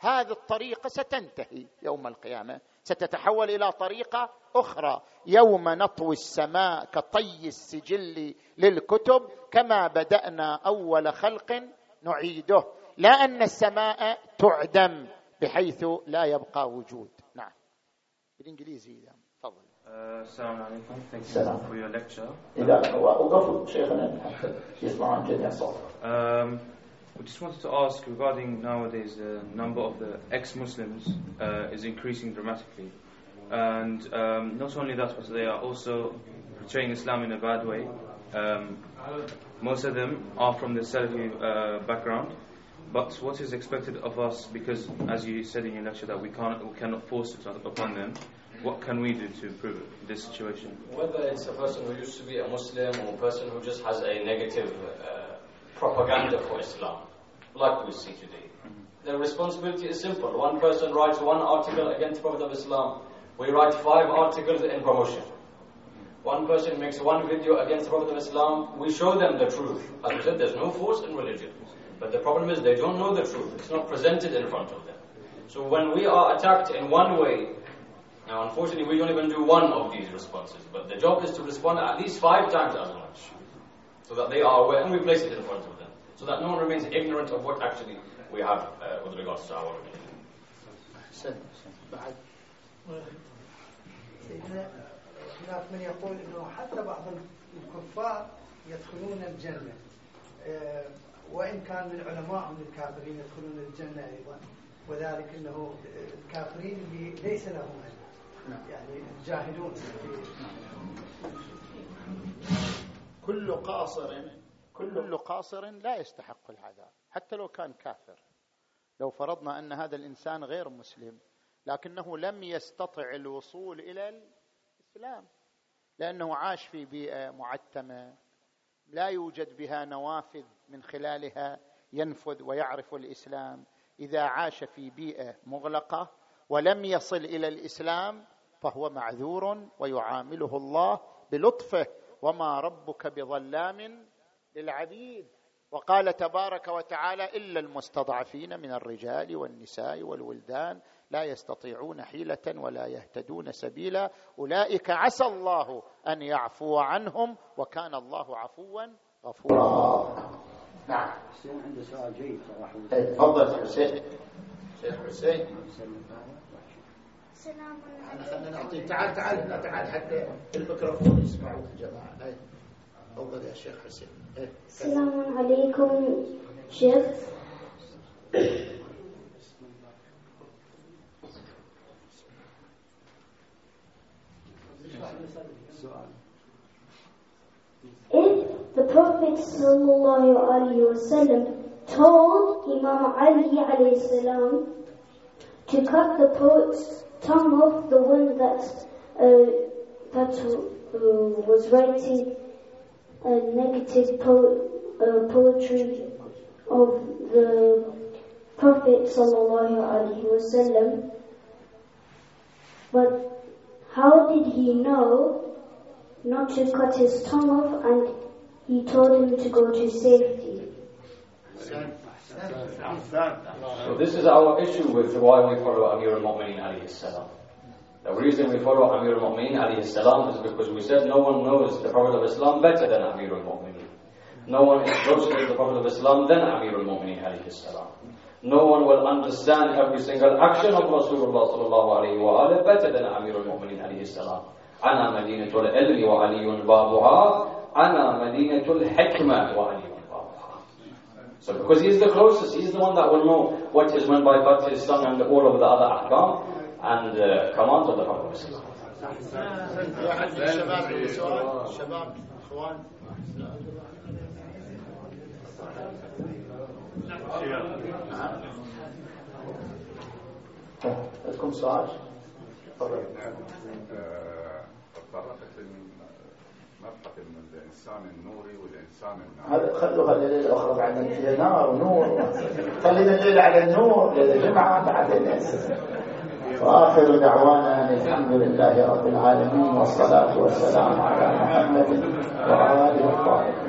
A: هذه الطريقة ستنتهي يوم القيامة. ستتحول إلى طريقة أخرى. يوم نطوي السماء كطي السجل للكتب كما بدأنا أول خلق نعيده. لا أن السماء تعدم بحيث لا يبقى وجود. نعم. بالإنجليزي تفضل.
D: السلام عليكم. Thank you for your lecture.
A: إذا وقفوا شيخنا. يسمعون جميع
D: um, We just wanted to ask regarding nowadays the number of the ex-Muslims uh, is increasing dramatically, and um, not only that, but they are also portraying Islam in a bad way. Um, most of them are from the Salafi uh, background, but what is expected of us, because as you said in your lecture that we can't, we cannot force it upon them. What can we do to improve this situation?
E: Whether it's a person who used to be a Muslim or a person who just has a negative uh, propaganda for Islam, like we see today. Mm-hmm. The responsibility is simple. One person writes one article against the Prophet of Islam. We write five articles in promotion. One person makes one video against the Prophet of Islam. We show them the truth. As I said, there's no force in religion. But the problem is they don't know the truth. It's not presented in front of them. So when we are attacked in one way, now unfortunately we don't even do one of these responses. But the job is to respond at least five times as much. So that they are aware and we place it in front of them so that no one remains ignorant of what actually we have uh, with regards to our religion.
F: هناك من يقول انه حتى بعض الكفار يدخلون الجنه وان كان من علماء من الكافرين يدخلون الجنه أيضا وذلك انه الكافرين اللي ليس لهم يعني الجاهدون
A: كل قاصر كل قاصر لا يستحق العذاب حتى لو كان كافر. لو فرضنا أن هذا الإنسان غير مسلم لكنه لم يستطع الوصول إلى الإسلام لأنه عاش في بيئة معتمة لا يوجد بها نوافذ من خلالها ينفذ ويعرف الإسلام. إذا عاش في بيئة مغلقة ولم يصل إلى الإسلام فهو معذور ويعامله الله بلطفه وما ربك بظلام للعبيد. وقال تبارك وتعالى الا المستضعفين من الرجال والنساء والولدان لا يستطيعون حيله ولا يهتدون سبيلا. اولئك عسى الله ان يعفو عنهم وكان الله عفوا غفورا.
C: نعم. حسين عنده سؤال جيد صراحة.
A: إيه، تفضل حسين شيخ. حسين.
G: السلام عليكم
A: تعال تعال تعال حتى الميكروفون يسمعوك الجماعه تفضل يا شيخ حسين.
G: السلام عليكم شيخ. If the Prophet وسلم, told Imam Ali alayhi to cut the tongue off the one that uh, that uh, was writing a negative po- uh, poetry of the Prophet wasallam. But how did he know not to cut his tongue off and he told him to go to safety?
E: So this is our issue with why we follow Amir al-Mu'mineen alayhi salam. The reason we follow Amir al-Mu'mineen alayhi salam is because we said no one knows the Prophet of Islam better than Amir al-Mu'mineen. No one is closer to the Prophet of Islam than Amir al-Mu'mineen alayhi salam. No one will understand every single action of Rasulullah sallallahu alayhi wa alayhi better than Amir al-Mu'mineen alayhi salam. أنا مدينة العلم وعلي بابها أنا مدينة الحكمة وعلي So because he's the closest, he's the one that will know what is meant by his son and all of the other ahkam and uh, commands of the Prophet of Islam.
A: شباب عندي سؤال شباب اخوان لكم سؤال تفضل
H: تطرقت لمبحث الإنسان النوري والإنسان النار.
A: هذا خلوها الليلة الأخرى بعد فيها نار ونور. خلينا الليلة على النور. ليله جمعه بعدين وآخر دعوانا أن الحمد لله رب العالمين والصلاة والسلام على محمد واله الطاهرين.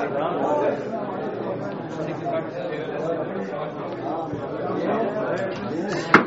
D: Thank you.